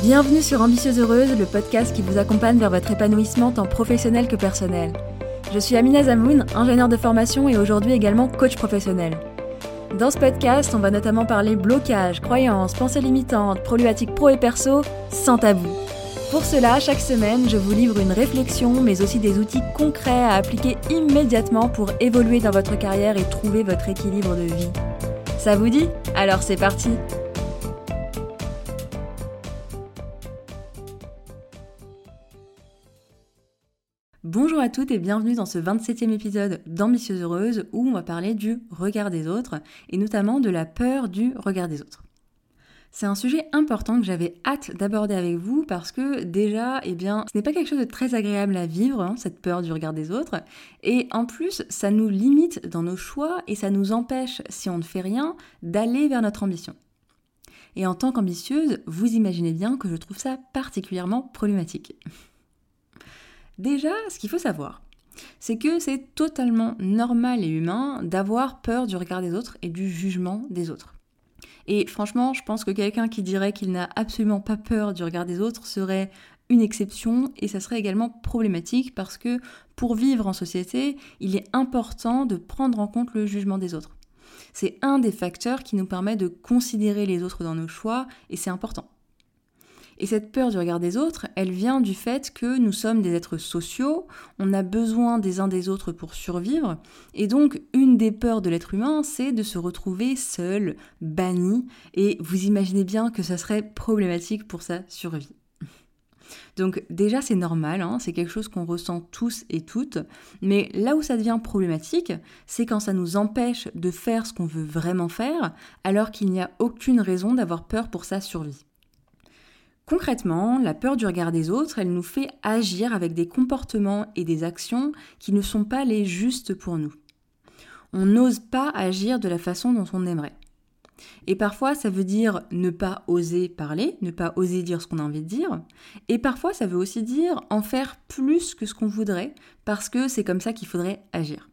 Bienvenue sur Ambitieuse Heureuse, le podcast qui vous accompagne vers votre épanouissement tant professionnel que personnel. Je suis Amina Zamoun, ingénieure de formation et aujourd'hui également coach professionnel. Dans ce podcast, on va notamment parler blocage, croyances, pensées limitantes, problématiques pro et perso, sans tabou. Pour cela, chaque semaine, je vous livre une réflexion, mais aussi des outils concrets à appliquer immédiatement pour évoluer dans votre carrière et trouver votre équilibre de vie. Ça vous dit? Alors c'est parti Bonjour à toutes et bienvenue dans ce 27e épisode d'Ambitieuse Heureuse où on va parler du regard des autres et notamment de la peur du regard des autres. C'est un sujet important que j'avais hâte d'aborder avec vous parce que déjà, eh bien, ce n'est pas quelque chose de très agréable à vivre, hein, cette peur du regard des autres. Et en plus, ça nous limite dans nos choix et ça nous empêche, si on ne fait rien, d'aller vers notre ambition. Et en tant qu'ambitieuse, vous imaginez bien que je trouve ça particulièrement problématique. Déjà, ce qu'il faut savoir, c'est que c'est totalement normal et humain d'avoir peur du regard des autres et du jugement des autres. Et franchement, je pense que quelqu'un qui dirait qu'il n'a absolument pas peur du regard des autres serait une exception et ça serait également problématique parce que pour vivre en société, il est important de prendre en compte le jugement des autres. C'est un des facteurs qui nous permet de considérer les autres dans nos choix et c'est important. Et cette peur du regard des autres, elle vient du fait que nous sommes des êtres sociaux, on a besoin des uns des autres pour survivre, et donc une des peurs de l'être humain, c'est de se retrouver seul, banni, et vous imaginez bien que ça serait problématique pour sa survie. Donc déjà c'est normal, hein, c'est quelque chose qu'on ressent tous et toutes, mais là où ça devient problématique, c'est quand ça nous empêche de faire ce qu'on veut vraiment faire, alors qu'il n'y a aucune raison d'avoir peur pour sa survie. Concrètement, la peur du regard des autres, elle nous fait agir avec des comportements et des actions qui ne sont pas les justes pour nous. On n'ose pas agir de la façon dont on aimerait. Et parfois, ça veut dire ne pas oser parler, ne pas oser dire ce qu'on a envie de dire. Et parfois, ça veut aussi dire en faire plus que ce qu'on voudrait, parce que c'est comme ça qu'il faudrait agir.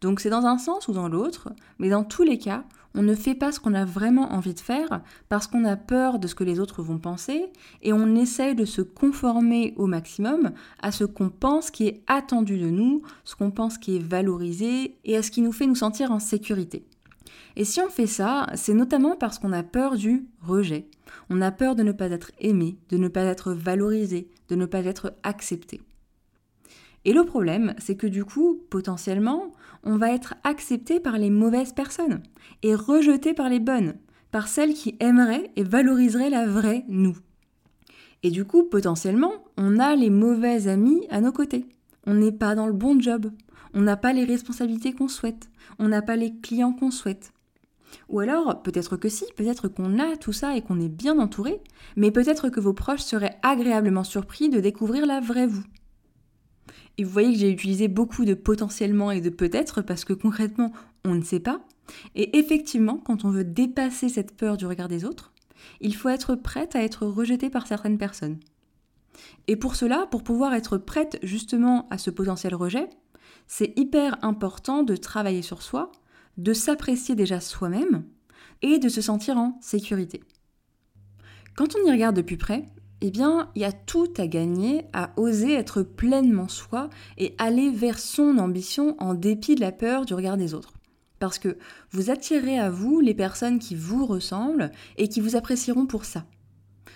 Donc c'est dans un sens ou dans l'autre, mais dans tous les cas, on ne fait pas ce qu'on a vraiment envie de faire parce qu'on a peur de ce que les autres vont penser et on essaye de se conformer au maximum à ce qu'on pense qui est attendu de nous, ce qu'on pense qui est valorisé et à ce qui nous fait nous sentir en sécurité. Et si on fait ça, c'est notamment parce qu'on a peur du rejet. On a peur de ne pas être aimé, de ne pas être valorisé, de ne pas être accepté. Et le problème, c'est que du coup, potentiellement, on va être accepté par les mauvaises personnes et rejeté par les bonnes, par celles qui aimeraient et valoriseraient la vraie nous. Et du coup, potentiellement, on a les mauvais amis à nos côtés. On n'est pas dans le bon job. On n'a pas les responsabilités qu'on souhaite. On n'a pas les clients qu'on souhaite. Ou alors, peut-être que si, peut-être qu'on a tout ça et qu'on est bien entouré, mais peut-être que vos proches seraient agréablement surpris de découvrir la vraie vous. Et vous voyez que j'ai utilisé beaucoup de potentiellement et de peut-être parce que concrètement, on ne sait pas. Et effectivement, quand on veut dépasser cette peur du regard des autres, il faut être prête à être rejeté par certaines personnes. Et pour cela, pour pouvoir être prête justement à ce potentiel rejet, c'est hyper important de travailler sur soi, de s'apprécier déjà soi-même et de se sentir en sécurité. Quand on y regarde de plus près, eh bien, il y a tout à gagner à oser être pleinement soi et aller vers son ambition en dépit de la peur du regard des autres. Parce que vous attirez à vous les personnes qui vous ressemblent et qui vous apprécieront pour ça.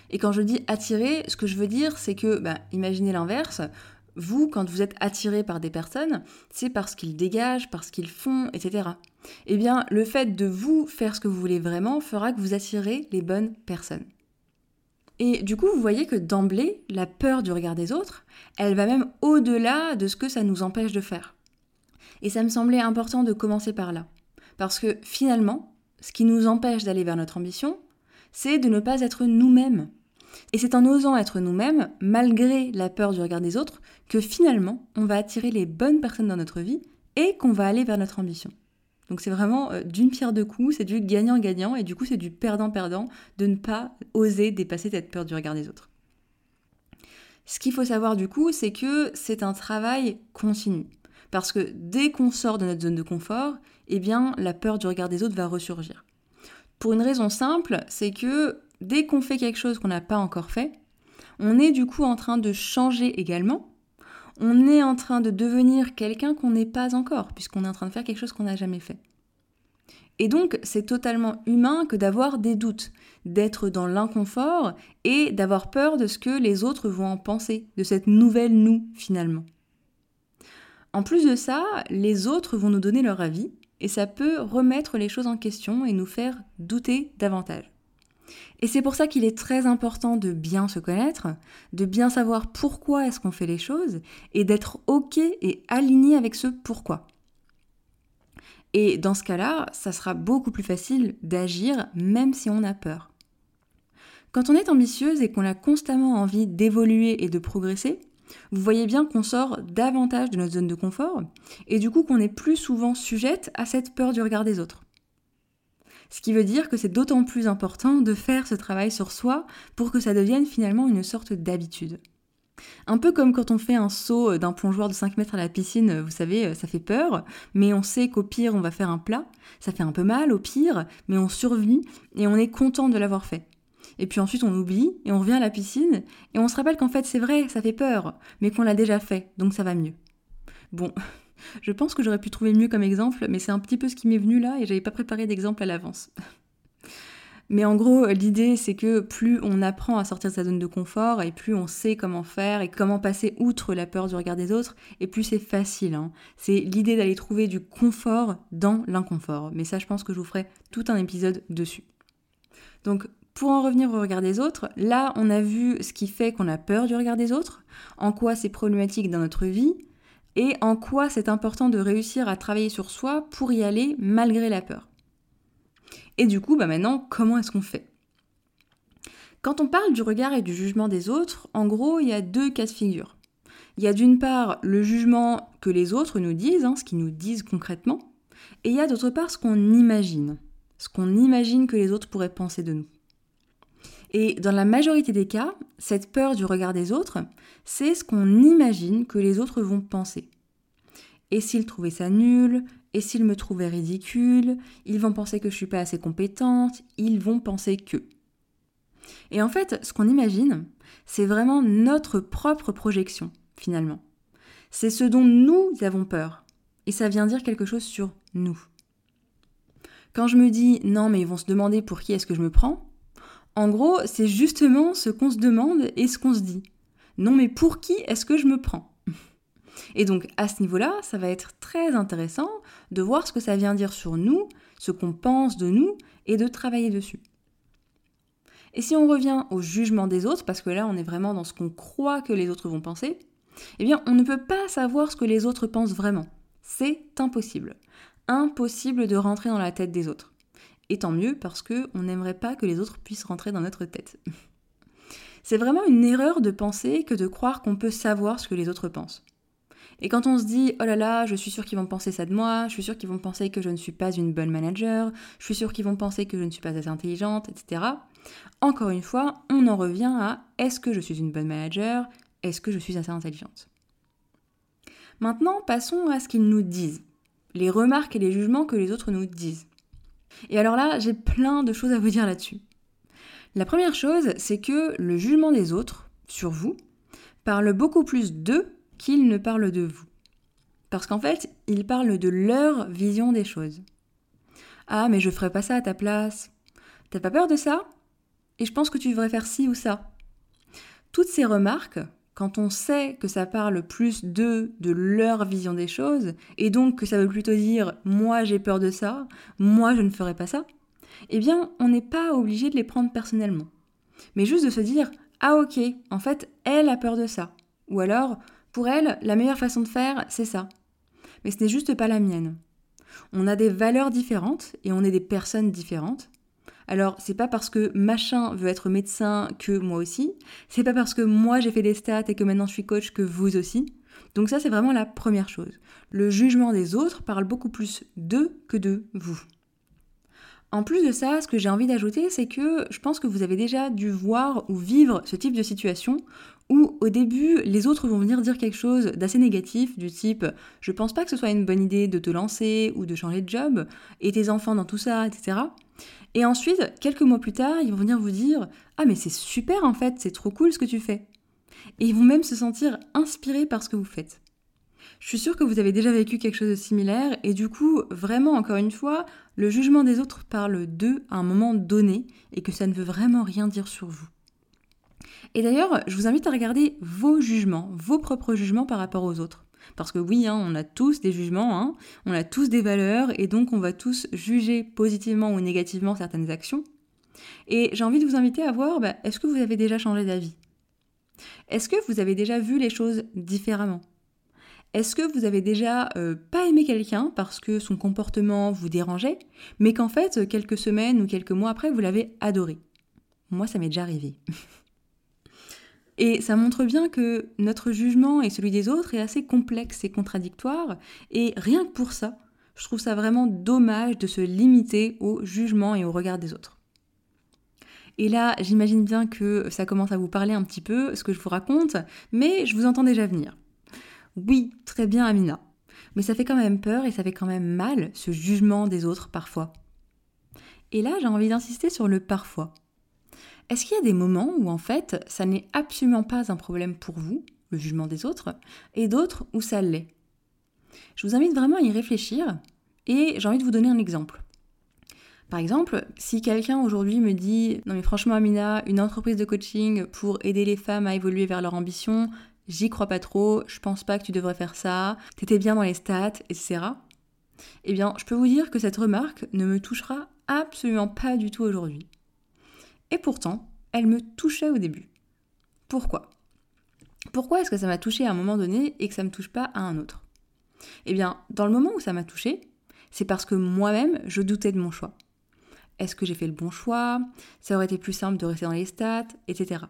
Et quand je dis attirer, ce que je veux dire, c'est que, bah, imaginez l'inverse, vous, quand vous êtes attiré par des personnes, c'est parce qu'ils dégagent, parce qu'ils font, etc. Eh bien, le fait de vous faire ce que vous voulez vraiment fera que vous attirez les bonnes personnes. Et du coup, vous voyez que d'emblée, la peur du regard des autres, elle va même au-delà de ce que ça nous empêche de faire. Et ça me semblait important de commencer par là. Parce que finalement, ce qui nous empêche d'aller vers notre ambition, c'est de ne pas être nous-mêmes. Et c'est en osant être nous-mêmes, malgré la peur du regard des autres, que finalement, on va attirer les bonnes personnes dans notre vie et qu'on va aller vers notre ambition. Donc c'est vraiment euh, d'une pierre deux coups, c'est du gagnant-gagnant et du coup c'est du perdant-perdant de ne pas oser dépasser cette peur du regard des autres. Ce qu'il faut savoir du coup, c'est que c'est un travail continu. Parce que dès qu'on sort de notre zone de confort, eh bien la peur du regard des autres va ressurgir. Pour une raison simple, c'est que dès qu'on fait quelque chose qu'on n'a pas encore fait, on est du coup en train de changer également. On est en train de devenir quelqu'un qu'on n'est pas encore, puisqu'on est en train de faire quelque chose qu'on n'a jamais fait. Et donc, c'est totalement humain que d'avoir des doutes, d'être dans l'inconfort et d'avoir peur de ce que les autres vont en penser, de cette nouvelle nous finalement. En plus de ça, les autres vont nous donner leur avis et ça peut remettre les choses en question et nous faire douter davantage. Et c'est pour ça qu'il est très important de bien se connaître, de bien savoir pourquoi est-ce qu'on fait les choses et d'être OK et aligné avec ce pourquoi. Et dans ce cas-là, ça sera beaucoup plus facile d'agir même si on a peur. Quand on est ambitieuse et qu'on a constamment envie d'évoluer et de progresser, vous voyez bien qu'on sort davantage de notre zone de confort et du coup qu'on est plus souvent sujette à cette peur du regard des autres. Ce qui veut dire que c'est d'autant plus important de faire ce travail sur soi pour que ça devienne finalement une sorte d'habitude. Un peu comme quand on fait un saut d'un plongeoir de 5 mètres à la piscine, vous savez, ça fait peur, mais on sait qu'au pire on va faire un plat, ça fait un peu mal au pire, mais on survit et on est content de l'avoir fait. Et puis ensuite on oublie et on revient à la piscine et on se rappelle qu'en fait c'est vrai, ça fait peur, mais qu'on l'a déjà fait, donc ça va mieux. Bon, je pense que j'aurais pu trouver mieux comme exemple, mais c'est un petit peu ce qui m'est venu là et j'avais pas préparé d'exemple à l'avance. Mais en gros, l'idée, c'est que plus on apprend à sortir de sa zone de confort et plus on sait comment faire et comment passer outre la peur du regard des autres, et plus c'est facile. Hein. C'est l'idée d'aller trouver du confort dans l'inconfort. Mais ça, je pense que je vous ferai tout un épisode dessus. Donc, pour en revenir au regard des autres, là, on a vu ce qui fait qu'on a peur du regard des autres, en quoi c'est problématique dans notre vie, et en quoi c'est important de réussir à travailler sur soi pour y aller malgré la peur? Et du coup, bah maintenant, comment est-ce qu'on fait? Quand on parle du regard et du jugement des autres, en gros, il y a deux cas de figure. Il y a d'une part le jugement que les autres nous disent, hein, ce qu'ils nous disent concrètement, et il y a d'autre part ce qu'on imagine, ce qu'on imagine que les autres pourraient penser de nous. Et dans la majorité des cas, cette peur du regard des autres, c'est ce qu'on imagine que les autres vont penser. Et s'ils trouvaient ça nul, et s'ils me trouvaient ridicule, ils vont penser que je suis pas assez compétente, ils vont penser que. Et en fait, ce qu'on imagine, c'est vraiment notre propre projection, finalement. C'est ce dont nous avons peur. Et ça vient dire quelque chose sur nous. Quand je me dis non, mais ils vont se demander pour qui est-ce que je me prends, en gros, c'est justement ce qu'on se demande et ce qu'on se dit. Non, mais pour qui est-ce que je me prends et donc à ce niveau-là, ça va être très intéressant de voir ce que ça vient dire sur nous, ce qu'on pense de nous, et de travailler dessus. Et si on revient au jugement des autres, parce que là on est vraiment dans ce qu'on croit que les autres vont penser, eh bien on ne peut pas savoir ce que les autres pensent vraiment. C'est impossible. Impossible de rentrer dans la tête des autres. Et tant mieux parce qu'on n'aimerait pas que les autres puissent rentrer dans notre tête. C'est vraiment une erreur de penser que de croire qu'on peut savoir ce que les autres pensent. Et quand on se dit oh là là, je suis sûr qu'ils vont penser ça de moi, je suis sûr qu'ils vont penser que je ne suis pas une bonne manager, je suis sûr qu'ils vont penser que je ne suis pas assez intelligente, etc. Encore une fois, on en revient à est-ce que je suis une bonne manager, est-ce que je suis assez intelligente? Maintenant, passons à ce qu'ils nous disent, les remarques et les jugements que les autres nous disent. Et alors là, j'ai plein de choses à vous dire là-dessus. La première chose, c'est que le jugement des autres sur vous parle beaucoup plus d'eux qu'ils ne parlent de vous. Parce qu'en fait, ils parlent de leur vision des choses. Ah, mais je ferai pas ça à ta place. T'as pas peur de ça? Et je pense que tu devrais faire ci ou ça. Toutes ces remarques, quand on sait que ça parle plus d'eux, de leur vision des choses, et donc que ça veut plutôt dire moi j'ai peur de ça, moi je ne ferai pas ça, eh bien on n'est pas obligé de les prendre personnellement. Mais juste de se dire ah ok, en fait elle a peur de ça. Ou alors pour elle, la meilleure façon de faire, c'est ça. Mais ce n'est juste pas la mienne. On a des valeurs différentes et on est des personnes différentes. Alors, c'est pas parce que machin veut être médecin que moi aussi. C'est pas parce que moi j'ai fait des stats et que maintenant je suis coach que vous aussi. Donc ça, c'est vraiment la première chose. Le jugement des autres parle beaucoup plus d'eux que de vous. En plus de ça, ce que j'ai envie d'ajouter, c'est que je pense que vous avez déjà dû voir ou vivre ce type de situation où au début les autres vont venir dire quelque chose d'assez négatif du type je pense pas que ce soit une bonne idée de te lancer ou de changer de job et tes enfants dans tout ça, etc. Et ensuite, quelques mois plus tard, ils vont venir vous dire Ah, mais c'est super en fait, c'est trop cool ce que tu fais. Et ils vont même se sentir inspirés par ce que vous faites. Je suis sûre que vous avez déjà vécu quelque chose de similaire et du coup, vraiment, encore une fois, le jugement des autres parle d'eux à un moment donné et que ça ne veut vraiment rien dire sur vous. Et d'ailleurs, je vous invite à regarder vos jugements, vos propres jugements par rapport aux autres. Parce que oui, hein, on a tous des jugements, hein, on a tous des valeurs, et donc on va tous juger positivement ou négativement certaines actions. Et j'ai envie de vous inviter à voir, bah, est-ce que vous avez déjà changé d'avis? Est-ce que vous avez déjà vu les choses différemment? Est-ce que vous avez déjà euh, pas aimé quelqu'un parce que son comportement vous dérangeait, mais qu'en fait, quelques semaines ou quelques mois après, vous l'avez adoré? Moi, ça m'est déjà arrivé. Et ça montre bien que notre jugement et celui des autres est assez complexe et contradictoire, et rien que pour ça, je trouve ça vraiment dommage de se limiter au jugement et au regard des autres. Et là, j'imagine bien que ça commence à vous parler un petit peu, ce que je vous raconte, mais je vous entends déjà venir. Oui, très bien Amina, mais ça fait quand même peur et ça fait quand même mal, ce jugement des autres parfois. Et là, j'ai envie d'insister sur le parfois. Est-ce qu'il y a des moments où en fait ça n'est absolument pas un problème pour vous, le jugement des autres, et d'autres où ça l'est? Je vous invite vraiment à y réfléchir et j'ai envie de vous donner un exemple. Par exemple, si quelqu'un aujourd'hui me dit Non mais franchement Amina, une entreprise de coaching pour aider les femmes à évoluer vers leur ambition, j'y crois pas trop, je pense pas que tu devrais faire ça, t'étais bien dans les stats, etc. Eh bien, je peux vous dire que cette remarque ne me touchera absolument pas du tout aujourd'hui. Et pourtant, elle me touchait au début. Pourquoi? Pourquoi est-ce que ça m'a touché à un moment donné et que ça ne me touche pas à un autre? Eh bien, dans le moment où ça m'a touché, c'est parce que moi-même, je doutais de mon choix. Est-ce que j'ai fait le bon choix? Ça aurait été plus simple de rester dans les stats, etc.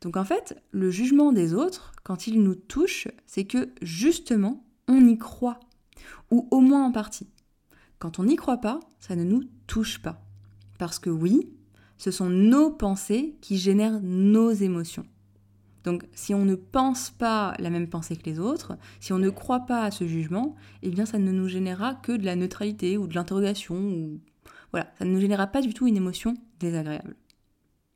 Donc en fait, le jugement des autres, quand il nous touche, c'est que justement, on y croit. Ou au moins en partie. Quand on n'y croit pas, ça ne nous touche pas. Parce que oui, ce sont nos pensées qui génèrent nos émotions. Donc si on ne pense pas la même pensée que les autres, si on ne croit pas à ce jugement, eh bien ça ne nous générera que de la neutralité ou de l'interrogation ou voilà, ça ne nous générera pas du tout une émotion désagréable.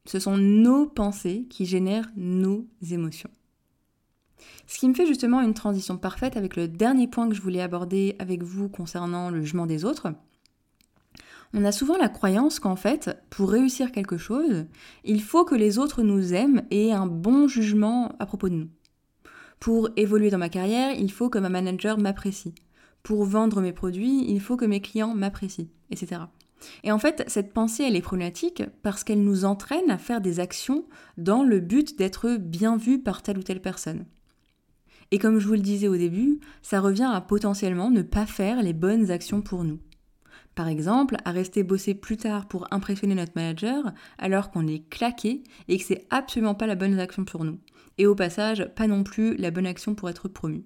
Ce sont nos pensées qui génèrent nos émotions. Ce qui me fait justement une transition parfaite avec le dernier point que je voulais aborder avec vous concernant le jugement des autres, on a souvent la croyance qu'en fait, pour réussir quelque chose, il faut que les autres nous aiment et aient un bon jugement à propos de nous. Pour évoluer dans ma carrière, il faut que ma manager m'apprécie. Pour vendre mes produits, il faut que mes clients m'apprécient, etc. Et en fait, cette pensée, elle est problématique parce qu'elle nous entraîne à faire des actions dans le but d'être bien vu par telle ou telle personne. Et comme je vous le disais au début, ça revient à potentiellement ne pas faire les bonnes actions pour nous. Par exemple, à rester bosser plus tard pour impressionner notre manager alors qu'on est claqué et que c'est absolument pas la bonne action pour nous. Et au passage, pas non plus la bonne action pour être promu.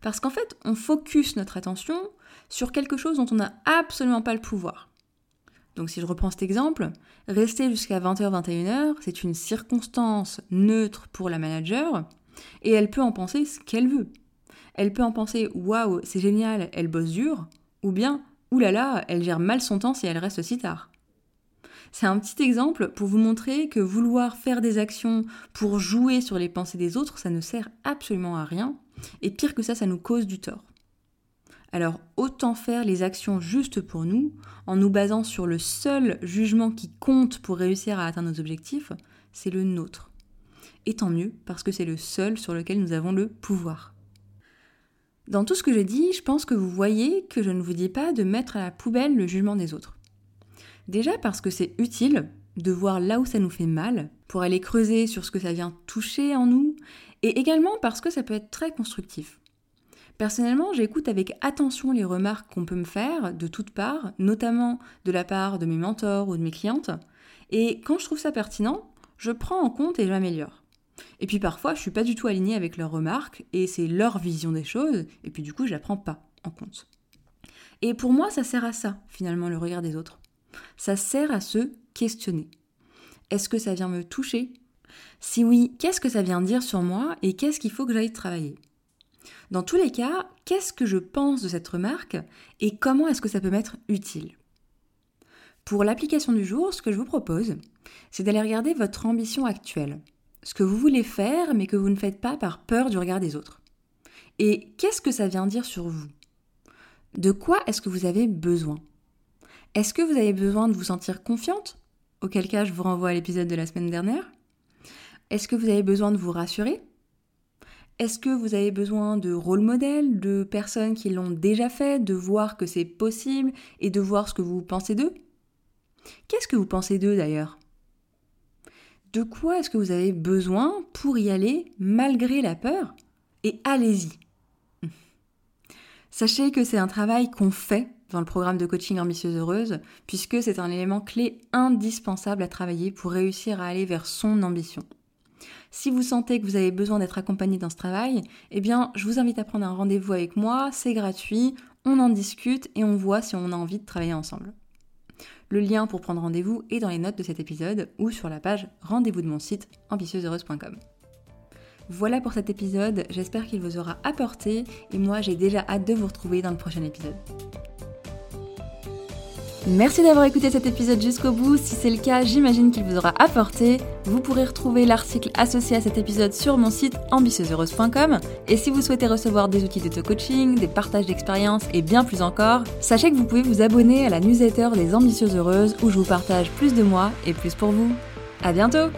Parce qu'en fait, on focus notre attention sur quelque chose dont on n'a absolument pas le pouvoir. Donc si je reprends cet exemple, rester jusqu'à 20h-21h, c'est une circonstance neutre pour la manager et elle peut en penser ce qu'elle veut. Elle peut en penser waouh, c'est génial, elle bosse dur, ou bien là, elle gère mal son temps si elle reste si tard. C'est un petit exemple pour vous montrer que vouloir faire des actions pour jouer sur les pensées des autres, ça ne sert absolument à rien, et pire que ça, ça nous cause du tort. Alors autant faire les actions justes pour nous, en nous basant sur le seul jugement qui compte pour réussir à atteindre nos objectifs, c'est le nôtre. Et tant mieux, parce que c'est le seul sur lequel nous avons le pouvoir. Dans tout ce que je dis, je pense que vous voyez que je ne vous dis pas de mettre à la poubelle le jugement des autres. Déjà parce que c'est utile de voir là où ça nous fait mal, pour aller creuser sur ce que ça vient toucher en nous, et également parce que ça peut être très constructif. Personnellement, j'écoute avec attention les remarques qu'on peut me faire de toutes parts, notamment de la part de mes mentors ou de mes clientes, et quand je trouve ça pertinent, je prends en compte et j'améliore. Et puis parfois, je suis pas du tout alignée avec leurs remarques et c'est leur vision des choses, et puis du coup, je la prends pas en compte. Et pour moi, ça sert à ça, finalement, le regard des autres. Ça sert à se questionner. Est-ce que ça vient me toucher? Si oui, qu'est-ce que ça vient dire sur moi et qu'est-ce qu'il faut que j'aille travailler? Dans tous les cas, qu'est-ce que je pense de cette remarque et comment est-ce que ça peut m'être utile? Pour l'application du jour, ce que je vous propose, c'est d'aller regarder votre ambition actuelle. Ce que vous voulez faire, mais que vous ne faites pas par peur du regard des autres. Et qu'est-ce que ça vient dire sur vous? De quoi est-ce que vous avez besoin? Est-ce que vous avez besoin de vous sentir confiante Auquel cas, je vous renvoie à l'épisode de la semaine dernière? Est-ce que vous avez besoin de vous rassurer? Est-ce que vous avez besoin de rôle modèles, de personnes qui l'ont déjà fait, de voir que c'est possible et de voir ce que vous pensez d'eux? Qu'est-ce que vous pensez d'eux d'ailleurs? De quoi est-ce que vous avez besoin pour y aller malgré la peur? Et allez-y. Sachez que c'est un travail qu'on fait dans le programme de coaching Ambitieuse Heureuse, puisque c'est un élément clé indispensable à travailler pour réussir à aller vers son ambition. Si vous sentez que vous avez besoin d'être accompagné dans ce travail, eh bien, je vous invite à prendre un rendez-vous avec moi, c'est gratuit, on en discute et on voit si on a envie de travailler ensemble. Le lien pour prendre rendez-vous est dans les notes de cet épisode ou sur la page rendez-vous de mon site ambitieuseheureuse.com. Voilà pour cet épisode, j'espère qu'il vous aura apporté et moi j'ai déjà hâte de vous retrouver dans le prochain épisode. Merci d'avoir écouté cet épisode jusqu'au bout. Si c'est le cas, j'imagine qu'il vous aura apporté. Vous pourrez retrouver l'article associé à cet épisode sur mon site ambitieuseheureuse.com. Et si vous souhaitez recevoir des outils d'auto-coaching, des partages d'expériences et bien plus encore, sachez que vous pouvez vous abonner à la newsletter des Ambitieuses Heureuses où je vous partage plus de moi et plus pour vous. À bientôt!